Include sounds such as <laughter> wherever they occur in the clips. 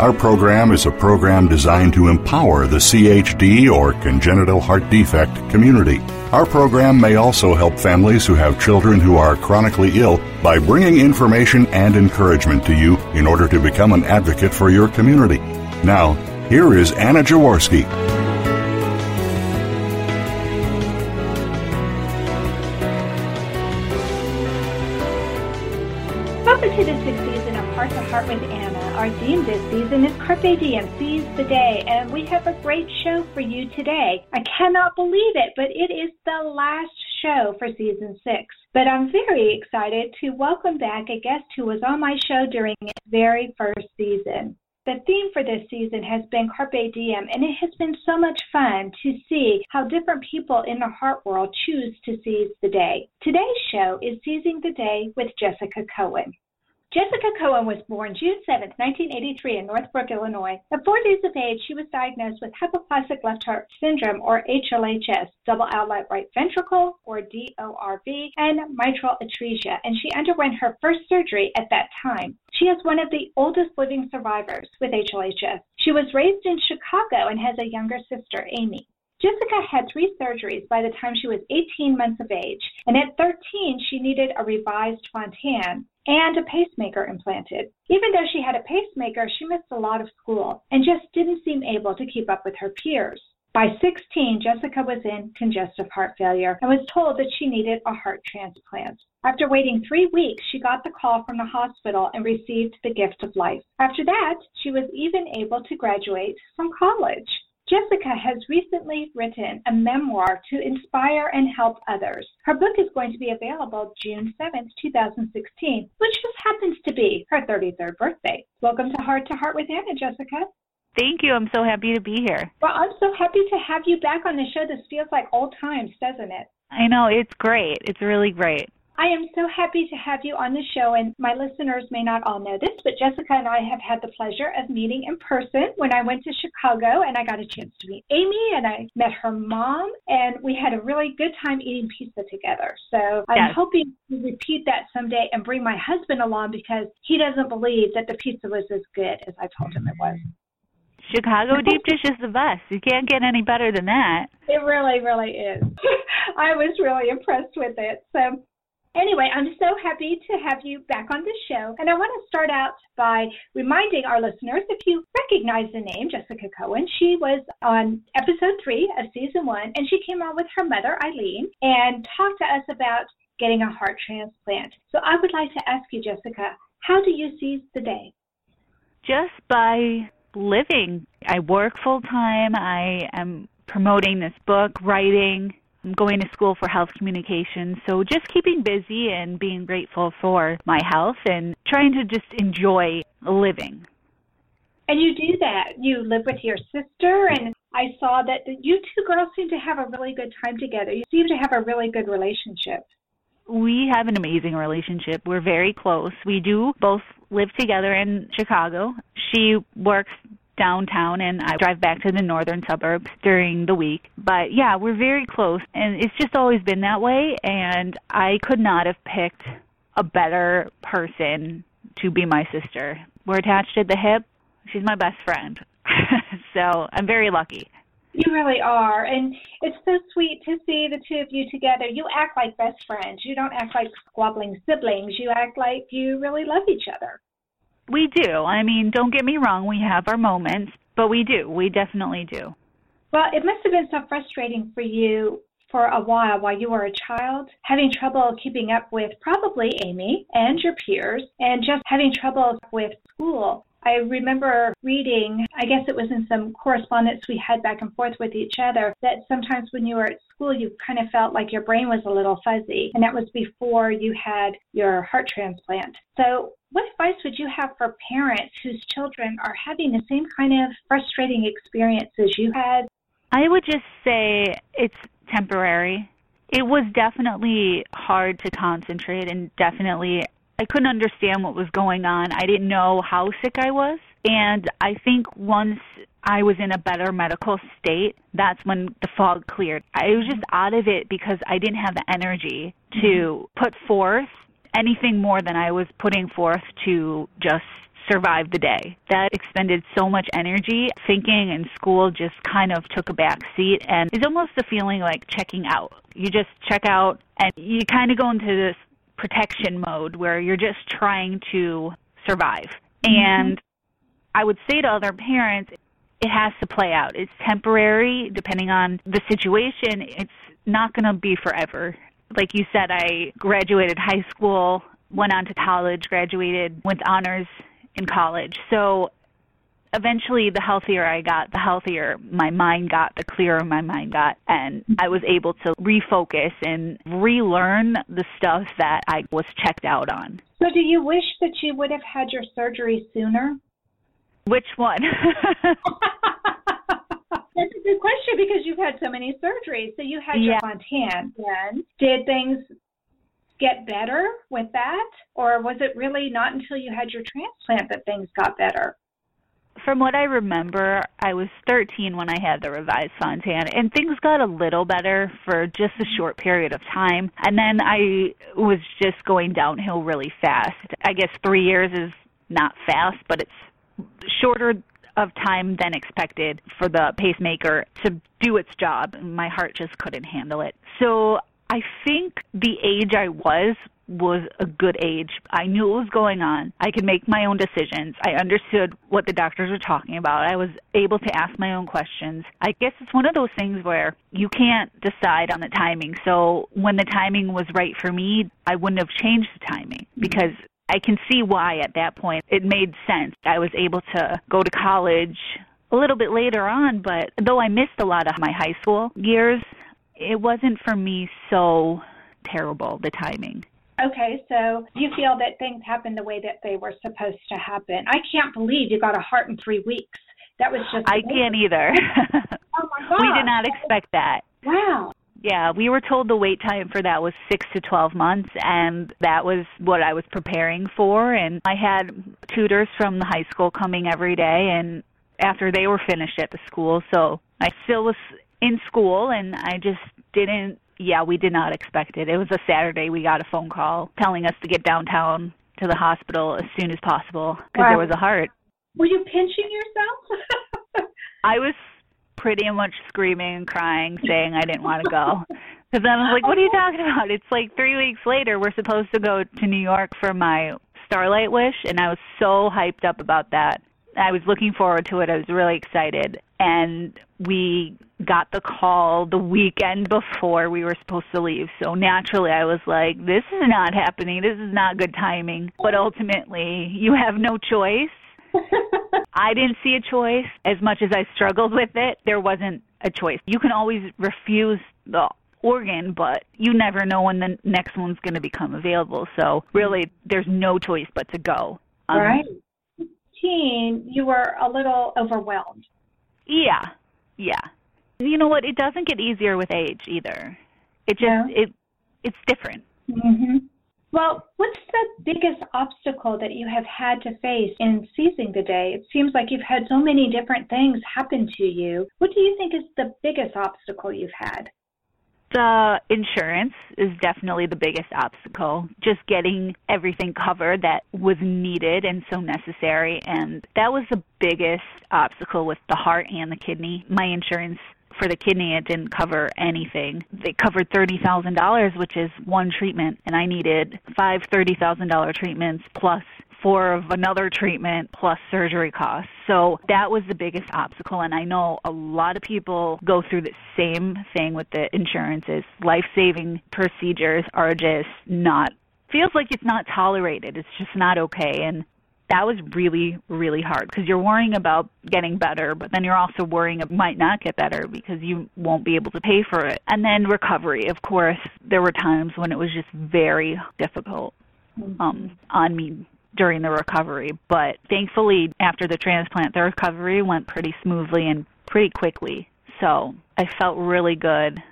Our program is a program designed to empower the CHD or congenital heart defect community. Our program may also help families who have children who are chronically ill by bringing information and encouragement to you in order to become an advocate for your community. Now, here is Anna Jaworski. Welcome to the sixth season of Heart to Heart with Anna. Our theme this season is Carpe Diem, seize the day, and we have a great show for you today. I cannot believe it, but it is the last show for season six. But I'm very excited to welcome back a guest who was on my show during its very first season. The theme for this season has been Carpe Diem, and it has been so much fun to see how different people in the heart world choose to seize the day. Today's show is Seizing the Day with Jessica Cowin. Jessica Cowin was born June 7, 1983, in Northbrook, Illinois. At four days of age, she was diagnosed with hypoplastic left heart syndrome, or HLHS, double outlet right ventricle, or DORV, and mitral atresia, and she underwent her first surgery at that time. She is one of the oldest living survivors with HLHS. She was raised in Chicago and has a younger sister, Amy. Jessica had three surgeries by the time she was 18 months of age, and at 13 she needed a revised Fontan and a pacemaker implanted. Even though she had a pacemaker, she missed a lot of school and just didn't seem able to keep up with her peers. By 16, Jessica was in congestive heart failure and was told that she needed a heart transplant. After waiting three weeks, she got the call from the hospital and received the gift of life. After that, she was even able to graduate from college. Jessica has recently written a memoir to inspire and help others. Her book is going to be available June 7th, 2016, which just happens to be her 33rd birthday. Welcome to Heart to Heart with Anna, Jessica. Thank you. I'm so happy to be here. Well, I'm so happy to have you back on the show. This feels like old times, doesn't it? I know. It's great. It's really great. I am so happy to have you on the show, and my listeners may not all know this, but Jessica and I have had the pleasure of meeting in person when I went to Chicago, and I got a chance to meet Amy, and I met her mom, and we had a really good time eating pizza together. So I'm Yes. hoping to repeat that someday and bring my husband along because he doesn't believe that the pizza was as good as I told him it was. Chicago deep dish is the best. You can't get any better than that. It really, really is. <laughs> I was really impressed with it. So, anyway, I'm so happy to have you back on the show. And I want to start out by reminding our listeners if you recognize the name Jessica Cowin, she was on episode three of season one, and she came on with her mother, Eileen, and talked to us about getting a heart transplant. So, I would like to ask you, Jessica, how do you seize the day? Just by living. I work full time. I am promoting this book, writing. I'm going to school for health communications. So just keeping busy and being grateful for my health and trying to just enjoy living. And you do that. You live with your sister, and I saw that you two girls seem to have a really good time together. You seem to have a really good relationship. We have an amazing relationship. We're very close. We do both live together in Chicago. She works downtown and I drive back to the northern suburbs during the week. But yeah, we're very close and it's just always been that way and I could not have picked a better person to be my sister. We're attached at the hip. She's my best friend. <laughs> so I'm very lucky. You really are. And it's so sweet to see the two of you together. You act like best friends. You don't act like squabbling siblings. You act like you really love each other. We do. I mean, don't get me wrong, we have our moments, but we do. We definitely do. Well, it must have been so frustrating for you for a while while you were a child, having trouble keeping up with probably Amy and your peers, and just having trouble with school. I remember reading, I guess it was in some correspondence we had back and forth with each other, that sometimes when you were at school, you kind of felt like your brain was a little fuzzy. And that was before you had your heart transplant. So, what advice would you have for parents whose children are having the same kind of frustrating experiences you had? I would just say it's temporary. It was definitely hard to concentrate and definitely I couldn't understand what was going on. I didn't know how sick I was. And I think once I was in a better medical state, that's when the fog cleared. I was just out of it because I didn't have the energy to mm-hmm. put forth anything more than I was putting forth to just survive the day. That expended so much energy. Thinking in school just kind of took a back seat and it's almost a feeling like checking out. You just check out and you kind of go into this protection mode where you're just trying to survive. Mm-hmm. And I would say to other parents, it has to play out. It's temporary, depending on the situation. It's not going to be forever. Like you said, I graduated high school, went on to college, graduated with honors in college. So eventually the healthier I got, the healthier my mind got, the clearer my mind got, and I was able to refocus and relearn the stuff that I was checked out on. So, do you wish that you would have had your surgery sooner? Which one? <laughs> That's a good question because you've had so many surgeries. So you had yeah. your Fontan. Then did things get better with that, or was it really not until you had your transplant that things got better? from what I remember, I was 13 when I had the revised Fontan, and things got a little better for just a short period of time. And then I was just going downhill really fast. I guess three years is not fast, but it's shorter of time than expected for the pacemaker to do its job. My heart just couldn't handle it. So I think the age I was was a good age. I knew what was going on. I could make my own decisions. I understood what the doctors were talking about. I was able to ask my own questions. I guess it's one of those things where you can't decide on the timing. So when the timing was right for me, I wouldn't have changed the timing mm-hmm. because I can see why at that point it made sense. I was able to go to college a little bit later on, but though I missed a lot of my high school years, it wasn't for me so terrible, the timing. Okay, so you feel that things happened the way that they were supposed to happen. I can't believe you got a heart in three weeks. That was just. I can't either. <laughs> oh my god! We did not expect that. Wow. Yeah, we were told the wait time for that was six to 12 months, and that was what I was preparing for. And I had tutors from the high school coming every day, and after they were finished at the school, so I still was in school, and I just didn't yeah, we did not expect it. It was a Saturday. We got a phone call telling us to get downtown to the hospital as soon as possible because wow. there was a heart. Were you pinching yourself? <laughs> I was pretty much screaming and crying, saying I didn't want to go. <laughs> Because then I was like, what are you oh. talking about? It's like three weeks later. We're supposed to go to New York for my Starlight Wish, and I was so hyped up about that. I was looking forward to it. I was really excited. And we got the call the weekend before we were supposed to leave. So naturally, I was like, this is not happening. This is not good timing. But ultimately, you have no choice. <laughs> I didn't see a choice. As much as I struggled with it, there wasn't a choice. You can always refuse the organ, but you never know when the next one's going to become available. So really, there's no choice but to go. Um, right. Teen, you were a little overwhelmed. Yeah, yeah. You know what? It doesn't get easier with age either. It just yeah. it it's different. hmm Well, what's the biggest obstacle that you have had to face in seizing the day? It seems like you've had so many different things happen to you. What do you think is the biggest obstacle you've had? The insurance is definitely the biggest obstacle. Just getting everything covered that was needed and so necessary. And that was the biggest obstacle with the heart and the kidney. My insurance for the kidney it didn't cover anything they covered thirty thousand dollars which is one treatment and i needed five thirty thousand dollar treatments plus four of another treatment plus surgery costs. So that was the biggest obstacle. And I know a lot of people go through the same thing with the insurances. Life saving procedures are just not, feels like it's not tolerated. It's just not okay. And that was really, really hard because you're worrying about getting better, but then you're also worrying it might not get better because you won't be able to pay for it. And then recovery, of course, there were times when it was just very difficult um, on me during the recovery. But thankfully, after the transplant, the recovery went pretty smoothly and pretty quickly. So I felt really good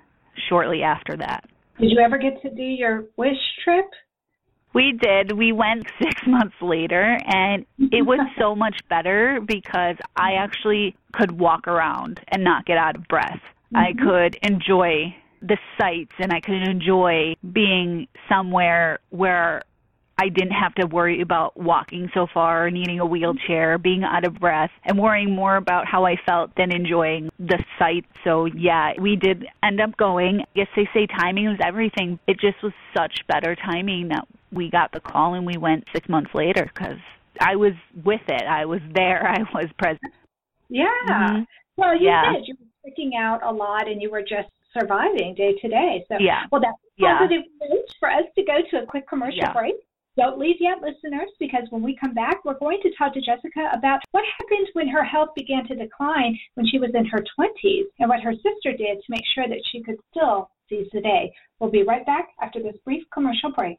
shortly after that. Did you ever get to do your wish trip? We did. We went <laughs> six months later, and it was so <laughs> much better because I actually could walk around and not get out of breath. Mm-hmm. I could enjoy the sights and I could enjoy being somewhere where I didn't have to worry about walking so far, needing a wheelchair, being out of breath, and worrying more about how I felt than enjoying the sight. So, yeah, we did end up going. I guess they say timing was everything. It just was such better timing that we got the call and we went six months later because I was with it. I was there. <laughs> I was present. Yeah. Mm-hmm. Well, you yeah. did. You were freaking out a lot and you were just surviving day to day. So, yeah. well, that's positive yeah. news for us to go to a quick commercial yeah. break. Don't leave yet, listeners, because when we come back, we're going to talk to Jessica about what happened when her health began to decline when she was in her 20s and what her sister did to make sure that she could still seize the day. We'll be right back after this brief commercial break.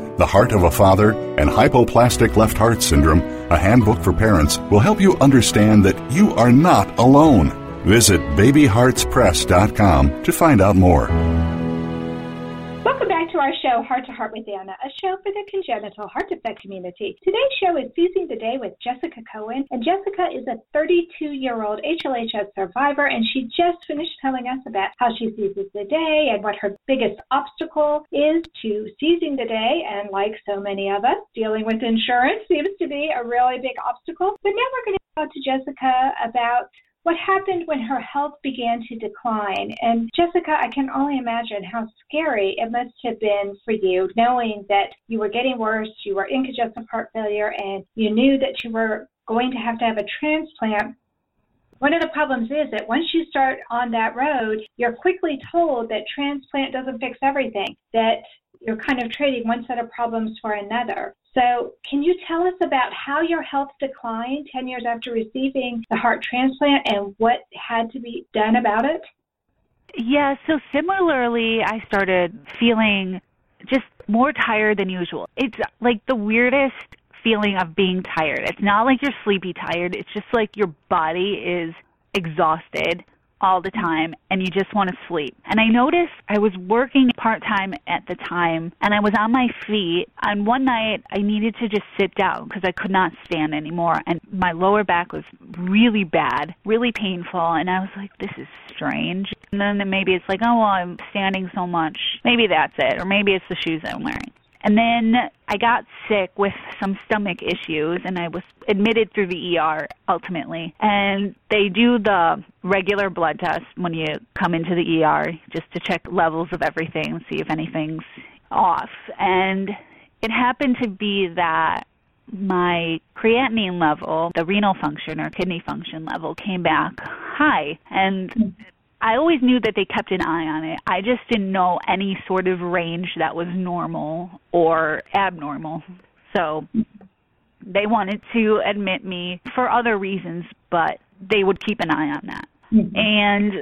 The Heart of a Father, and Hypoplastic Left Heart Syndrome, a handbook for parents, will help you understand that you are not alone. Visit babyheartspress.com to find out more our show, Heart to Heart with Anna, a show for the congenital heart defect community. Today's show is Seizing the Day with Jessica Cowin, and Jessica is a 32 year old HLHS survivor, and she just finished telling us about how she seizes the day and what her biggest obstacle is to seizing the day. And like so many of us, dealing with insurance seems to be a really big obstacle. But now we're going to talk to Jessica about what happened when her health began to decline. And Jessica, I can only imagine how scary it must have been for you knowing that you were getting worse, you were in congestive heart failure, and you knew that you were going to have to have a transplant. One of the problems is that once you start on that road, you're quickly told that transplant doesn't fix everything, that you're kind of trading one set of problems for another. So, can you tell us about how your health declined 10 years after receiving the heart transplant and what had to be done about it? Yeah, so similarly, I started feeling just more tired than usual. It's like the weirdest feeling of being tired. It's not like you're sleepy tired, it's just like your body is exhausted all the time and you just want to sleep. And I noticed I was working part time at the time and I was on my feet. And one night I needed to just sit down because I could not stand anymore. And my lower back was really bad, really painful. And I was like, this is strange. And then maybe it's like, oh, well, I'm standing so much. Maybe that's it. Or maybe it's the shoes I'm wearing. And then I got sick with some stomach issues and I was admitted through the ER ultimately. And they do the regular blood test when you come into the ER just to check levels of everything see if anything's off. And it happened to be that my creatinine level, the renal function or kidney function level came back high. And I always knew that they kept an eye on it. I just didn't know any sort of range that was normal or abnormal. So they wanted to admit me for other reasons, but they would keep an eye on that. Mm-hmm. And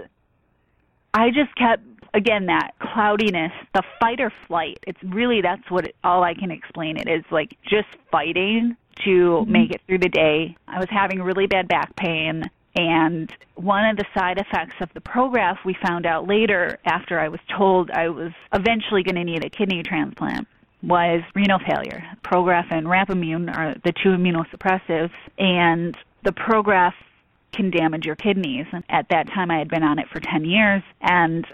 I just kept again that cloudiness, the fight or flight. It's really that's what it, all I can explain it is like just fighting to mm-hmm. make it through the day. I was having really bad back pain and one of the side effects of the Prograf we found out later after I was told I was eventually going to need a kidney transplant was renal failure. Prograf and Rapamune are the two immunosuppressives, and the Prograf can damage your kidneys. And at that time, I had been on it for 10 years, and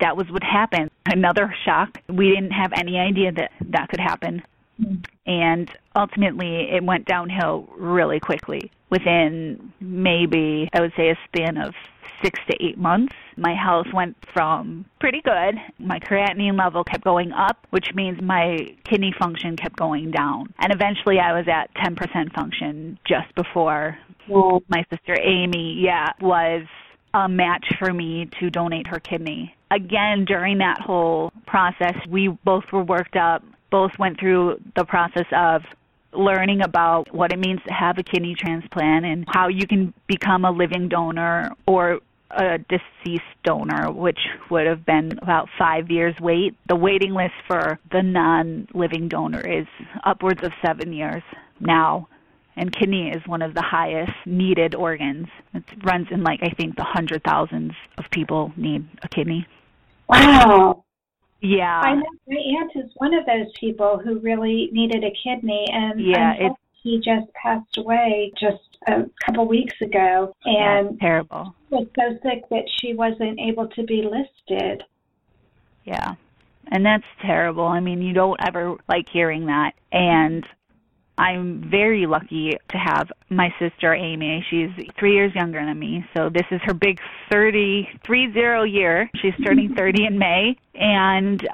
that was what happened. Another shock. We didn't have any idea that that could happen. Mm. And ultimately, it went downhill really quickly. Within maybe, I would say, a span of six to eight months, my health went from pretty good. My creatinine level kept going up, which means my kidney function kept going down. And eventually I was at 10% function just before well, my sister Amy, yeah, was a match for me to donate her kidney. Again, during that whole process, we both were worked up, both went through the process of learning about what it means to have a kidney transplant and how you can become a living donor or a deceased donor, which would have been about five years wait. The waiting list for the non living donor is upwards of seven years now. And kidney is one of the highest needed organs. It runs in like I think the hundred thousands of people need a kidney. Wow. Yeah. I know my aunt is one of those people who really needed a kidney, and Yeah, he just passed away just a couple weeks ago, Yeah, and terrible. was so sick that she wasn't able to be listed. Yeah. And that's terrible. I mean, you don't ever like hearing that. And I'm very lucky to have my sister Amy. She's three years younger than me, so this is her big 30, three zero year. She's turning <laughs> 30 in May, and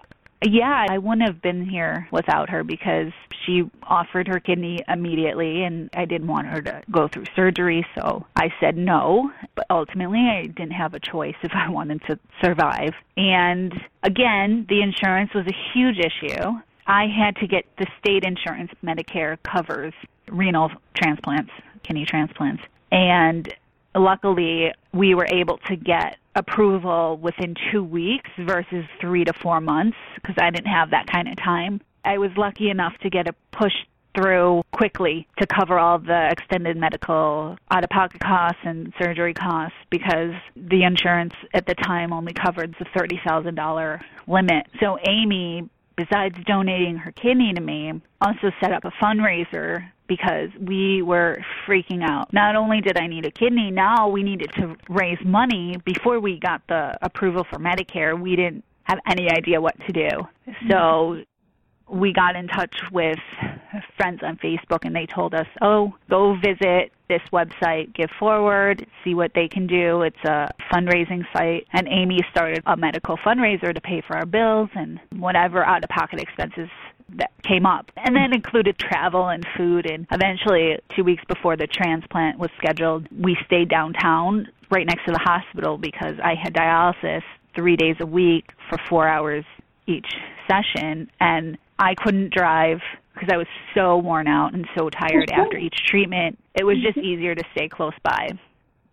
yeah, I wouldn't have been here without her because she offered her kidney immediately, and I didn't want her to go through surgery, so I said no. But ultimately, I didn't have a choice if I wanted to survive. And again, the insurance was a huge issue. I had to get the state insurance, Medicare covers renal transplants, kidney transplants. And luckily, we were able to get approval within two weeks versus three to four months because I didn't have that kind of time. I was lucky enough to get it pushed through quickly to cover all the extended medical out of pocket costs and surgery costs because the insurance at the time only covered the $30,000 limit. So Amy besides donating her kidney to me, also set up a fundraiser because we were freaking out. Not only did I need a kidney, now we needed to raise money. Before we got the approval for Medicare, we didn't have any idea what to do. So we got in touch with friends on Facebook and they told us, oh, go visit this website, Give Forward, see what they can do. It's a fundraising site. And Amy started a medical fundraiser to pay for our bills and whatever out of pocket expenses that came up. And that included travel and food. And eventually, two weeks before the transplant was scheduled, we stayed downtown right next to the hospital because I had dialysis three days a week for four hours each session. And I couldn't drive because I was so worn out and so tired after each treatment. It was just easier to stay close by.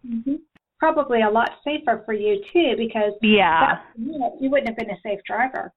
hmm Probably a lot safer for you too, because Yeah. that, you, wouldn't have been a safe driver.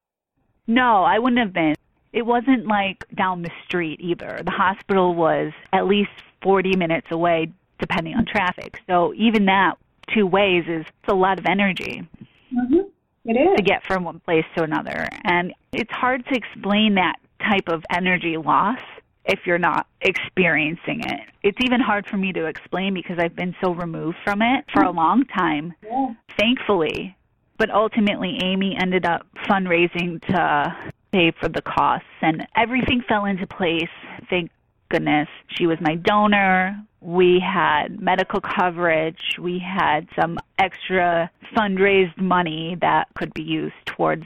No, I wouldn't have been. It wasn't like down the street either. The hospital was at least 40 minutes away, depending on traffic. So even that two ways is a lot of energy is. To get from one place to another. And it's hard to explain that type of energy loss if you're not experiencing it. It's even hard for me to explain because I've been so removed from it for a long time, Yeah. thankfully. But ultimately, Amy ended up fundraising to pay for the costs, and everything fell into place. Thank goodness. She was my donor. We had medical coverage. We had some extra fundraised money that could be used towards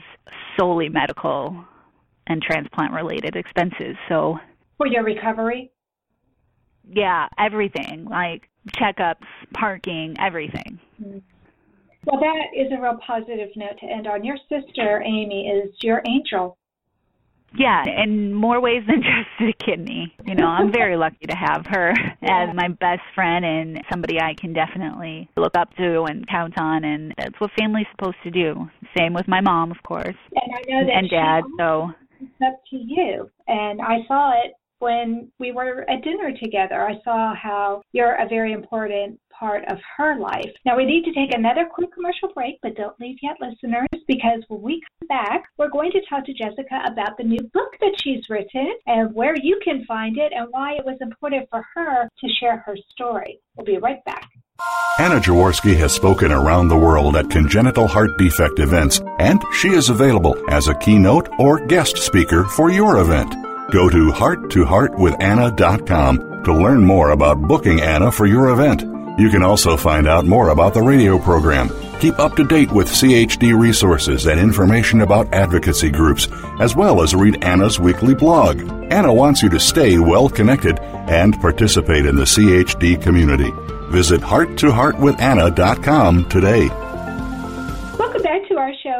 solely medical and transplant related expenses. So, For your recovery. yeah, everything like checkups, parking, everything. Mm-hmm. Well, that is a real positive note to end on. Your sister, Amy, is your angel. Yeah, in more ways than <laughs> just the kidney. You know, I'm very lucky to have her <laughs> as my best friend and somebody I can definitely look up to and count on, and that's what family's supposed to do. Same with my mom, of course, And I know that and dad. So, it's up to you. And I saw it when we were at dinner together. I saw how you're a very important part of her life. Now, we need to take another quick commercial break, but don't leave yet, listeners, because when we come back, we're going to talk to Jessica about the new book that she's written and where you can find it and why it was important for her to share her story. We'll be right back. Anna Jaworski has spoken around the world at congenital heart defect events, and she is available as a keynote or guest speaker for your event. Go to hearttoheartwithanna.com to learn more about booking Anna for your event. You can also find out more about the radio program, keep up to date with CHD resources and information about advocacy groups, as well as read Anna's weekly blog. Anna wants you to stay well connected and participate in the CHD community. Visit hearttoheartwithanna.com today.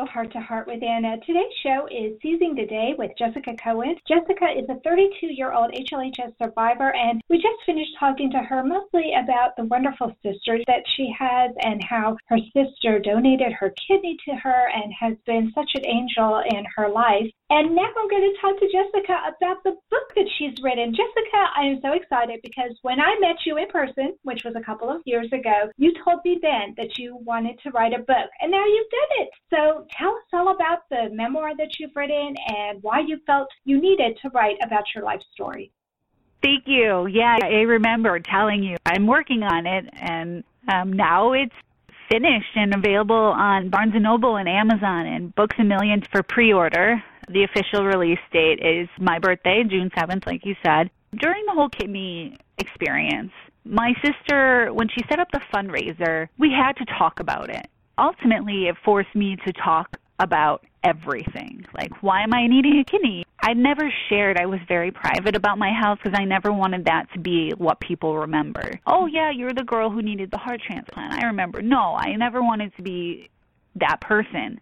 Heart to Heart with Anna. Today's show is Seizing the Day with Jessica Cowin. Jessica is a 32 year old HLHS survivor, and we just finished talking to her mostly about the wonderful sister that she has and how her sister donated her kidney to her and has been such an angel in her life. And now I'm going to talk to Jessica about the book that she's written. Jessica, I am so excited because when I met you in person, which was a couple of years ago, you told me then that you wanted to write a book, and now you've done it. So tell us all about the memoir that you've written and why you felt you needed to write about your life story. Thank you. Yeah, I remember telling you I'm working on it, and um, now it's finished and available on Barnes and Noble and Amazon and Books a Million for pre-order. The official release date is my birthday, June 7th, like you said. During the whole kidney experience, my sister, when she set up the fundraiser, we had to talk about it. Ultimately, it forced me to talk about everything. Like, why am I needing a kidney? I never shared. I was very private about my health because I never wanted that to be what people remember. Oh, yeah, you're the girl who needed the heart transplant. I remember. No, I never wanted to be that person.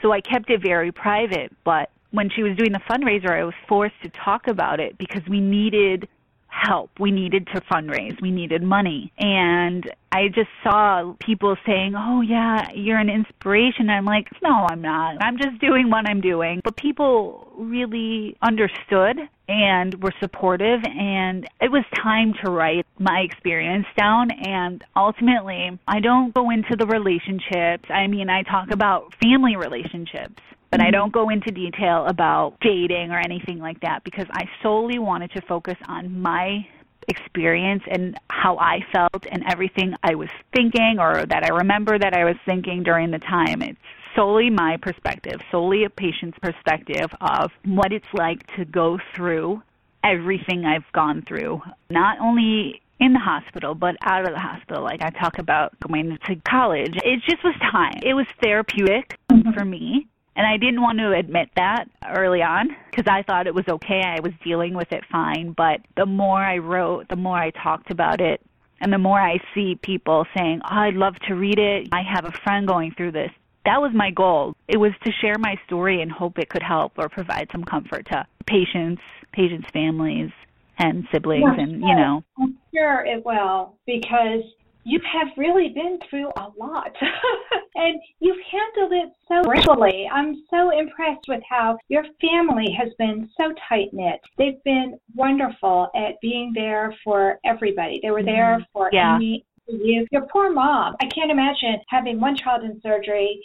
So I kept it very private. But when she was doing the fundraiser, I was forced to talk about it because we needed help. We needed to fundraise. We needed money. And I just saw people saying, Oh, yeah, you're an inspiration. I'm like, No, I'm not. I'm just doing what I'm doing. But people really understood and were supportive. And it was time to write my experience down. And ultimately, I don't go into the relationships. I mean, I talk about family relationships but I mm-hmm. don't go into detail about dating or anything like that because I solely wanted to focus on my experience and how I felt and everything I was thinking or that I remember that I was thinking during the time. It's solely my perspective, solely a patient's perspective of what it's like to go through everything I've gone through, not only in the hospital, but out of the hospital. Like I talk about going to college. It just was time. It was therapeutic mm-hmm. for me and I didn't want to admit that early on because I thought it was okay. I was dealing with it fine. But the more I wrote, the more I talked about it, and the more I see people saying, oh, I'd love to read it. I have a friend going through this. That was my goal. It was to share my story and hope it could help or provide some comfort to patients, patients' families, and siblings, yeah, and you know. I'm sure it will because you have really been through a lot <laughs> and you've handled it so gracefully. I'm so impressed with how your family has been so tight knit. They've been wonderful at being there for everybody. They were there mm-hmm. for yeah. me, you. Your poor mom. I can't imagine having one child in surgery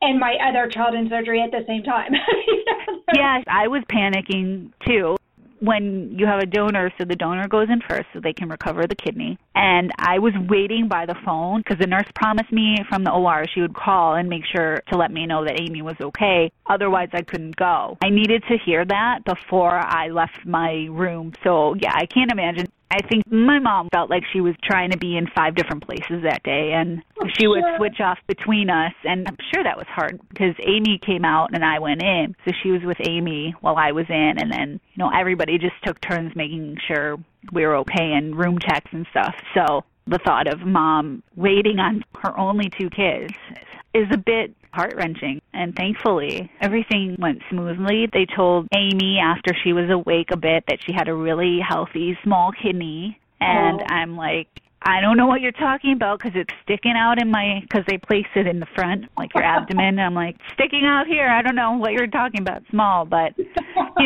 and my other child in surgery at the same time. <laughs> yes, I was panicking too when you have a donor, so the donor goes in first so they can recover the kidney. And I was waiting by the phone because the nurse promised me from the OR she would call and make sure to let me know that Amy was okay. Otherwise, I couldn't go. I needed to hear that before I left my room. So, yeah, I can't imagine I think my mom felt like she was trying to be in five different places that day, and oh, she would switch off between us. And I'm sure that was hard because Amy came out and I went in, so she was with Amy while I was in, and then you know everybody just took turns making sure we were okay and room checks and stuff. So the thought of mom waiting on her only two kids is a bit heart wrenching. And thankfully, everything went smoothly. They told Amy after she was awake a bit that she had a really healthy small kidney. And Oh. I'm like, I don't know what you're talking about because it's sticking out in my, because they place it in the front, like your abdomen. I'm like, sticking out here. I don't know what you're talking about, small. But, you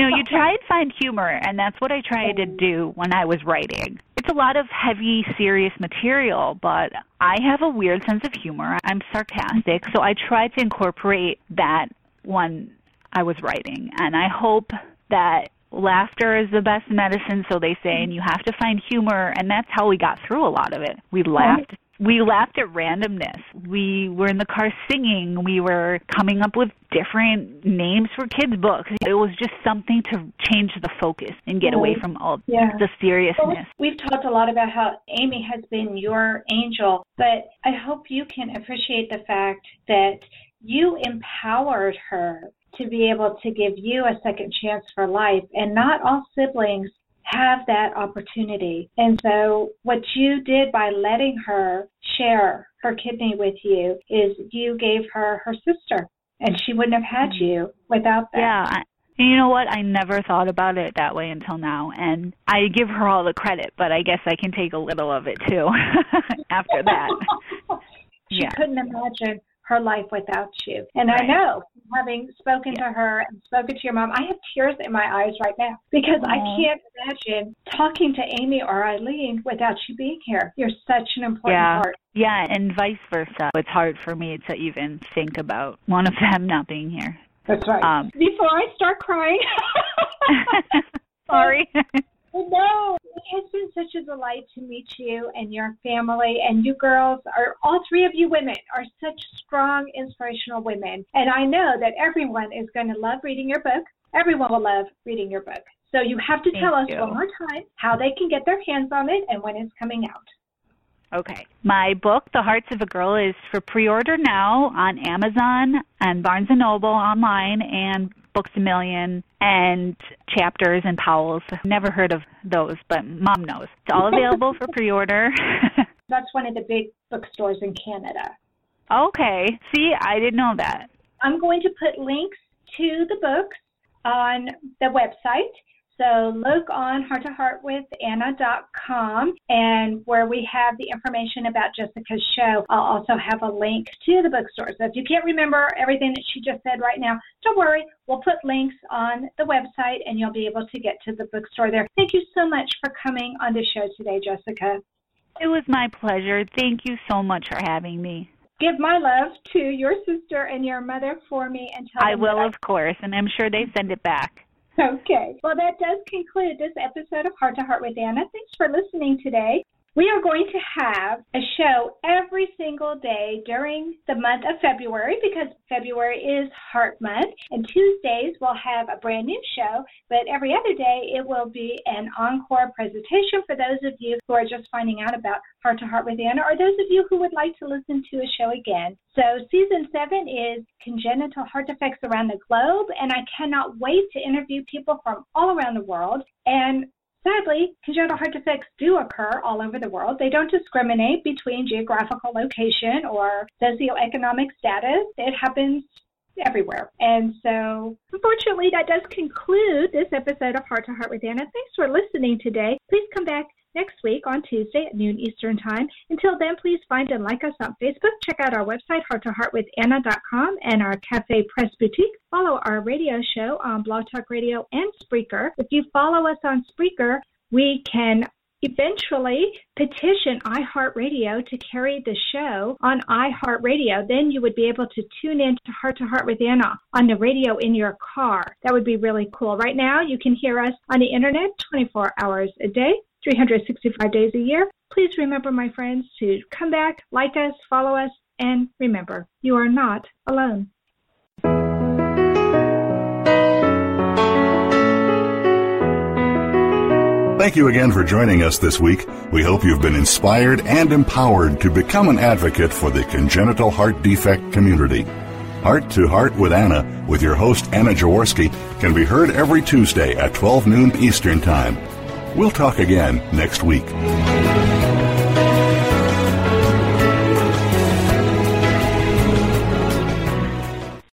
know, you try and find humor. And that's what I tried to <laughs> do when I was writing. It's a lot of heavy, serious material, but I have a weird sense of humor. I'm sarcastic. So I tried to incorporate that when I was writing. And I hope that laughter is the best medicine, so they say, and you have to find humor, and that's how we got through a lot of it. We laughed we laughed at randomness. We were in the car singing. We were coming up with different names for kids' books. It was just something to change the focus and get away mm-hmm. from all yeah. the seriousness. Well, we've talked a lot about how Amy has been your angel, but I hope you can appreciate the fact that you empowered her to be able to give you a second chance for life. And not all siblings have that opportunity. And so, what you did by letting her share her kidney with you is you gave her her sister, and she wouldn't have had you without that. Yeah. And you know what? I never thought about it that way until now. And I give her all the credit, but I guess I can take a little of it too <laughs> after that. <laughs> she yeah. couldn't imagine her life without you. And right. I know, having spoken yeah. to her and spoken to your mom, I have tears in my eyes right now because Aww. I can't imagine talking to Amy or Eileen without you being here. You're such an important yeah. part. Yeah, and vice versa. It's hard for me to even think about one of them not being here. That's right. Um, Before I start crying. <laughs> <laughs> Sorry. No, it has been such a delight to meet you and your family. And you girls are, all three of you women, are such strong, inspirational women. And I know that everyone is going to love reading your book. Everyone will love reading your book. So you have to Thank tell us you. one more time how they can get their hands on it and when it's coming out. Okay. My book, The Hearts of a Girl, is for pre-order now on Amazon and Barnes & Noble online and Books a Million and Chapters and Powell's. Never heard of those, but mom knows. It's all <laughs> available for pre-order. <laughs> That's one of the big bookstores in Canada. Okay. See, I didn't know that. I'm going to put links to the books on the website so look on hearttoheartwithanna.com and where we have the information about Jessica's show, I'll also have a link to the bookstore. So if you can't remember everything that she just said right now, don't worry. We'll put links on the website and you'll be able to get to the bookstore there. Thank you so much for coming on the show today, Jessica. It was my pleasure. Thank you so much for having me give my love to your sister and your mother for me and tell them I will, of course, and I'm sure they send it back. <laughs> Okay. Well, that does conclude this episode of Heart to Heart with Anna. Thanks for listening today. We are going to have a show every single day during the month of February because February is Heart Month. And Tuesdays we'll have a brand new show, but every other day it will be an encore presentation for those of you who are just finding out about Heart to Heart with Anna or those of you who would like to listen to a show again. So season seven is congenital heart defects around the globe, and I cannot wait to interview people from all around the world. And Sadly, congenital heart defects do occur all over the world. They don't discriminate between geographical location or socioeconomic status. It happens everywhere. And so, unfortunately, that does conclude this episode of Heart to Heart with Anna. Thanks for listening today. Please come back next week on Tuesday at noon Eastern Time. Until then, please find and like us on Facebook. Check out our website, hearttoheartwithanna.com, and our Cafe Press Boutique. Follow our radio show on Blog Talk Radio and Spreaker. If you follow us on Spreaker, we can eventually petition iHeartRadio to carry the show on iHeartRadio. Then you would be able to tune in to Heart to Heart with Anna on the radio in your car. That would be really cool. Right now, you can hear us on the internet 24 hours a day. 365 days a year. Please remember, my friends, to come back, like us, follow us, and remember, you are not alone. Thank you again for joining us this week. We hope you've been inspired and empowered to become an advocate for the congenital heart defect community. Heart to Heart with Anna, with your host Anna Jaworski, can be heard every Tuesday at 12 noon Eastern Time. We'll talk again next week.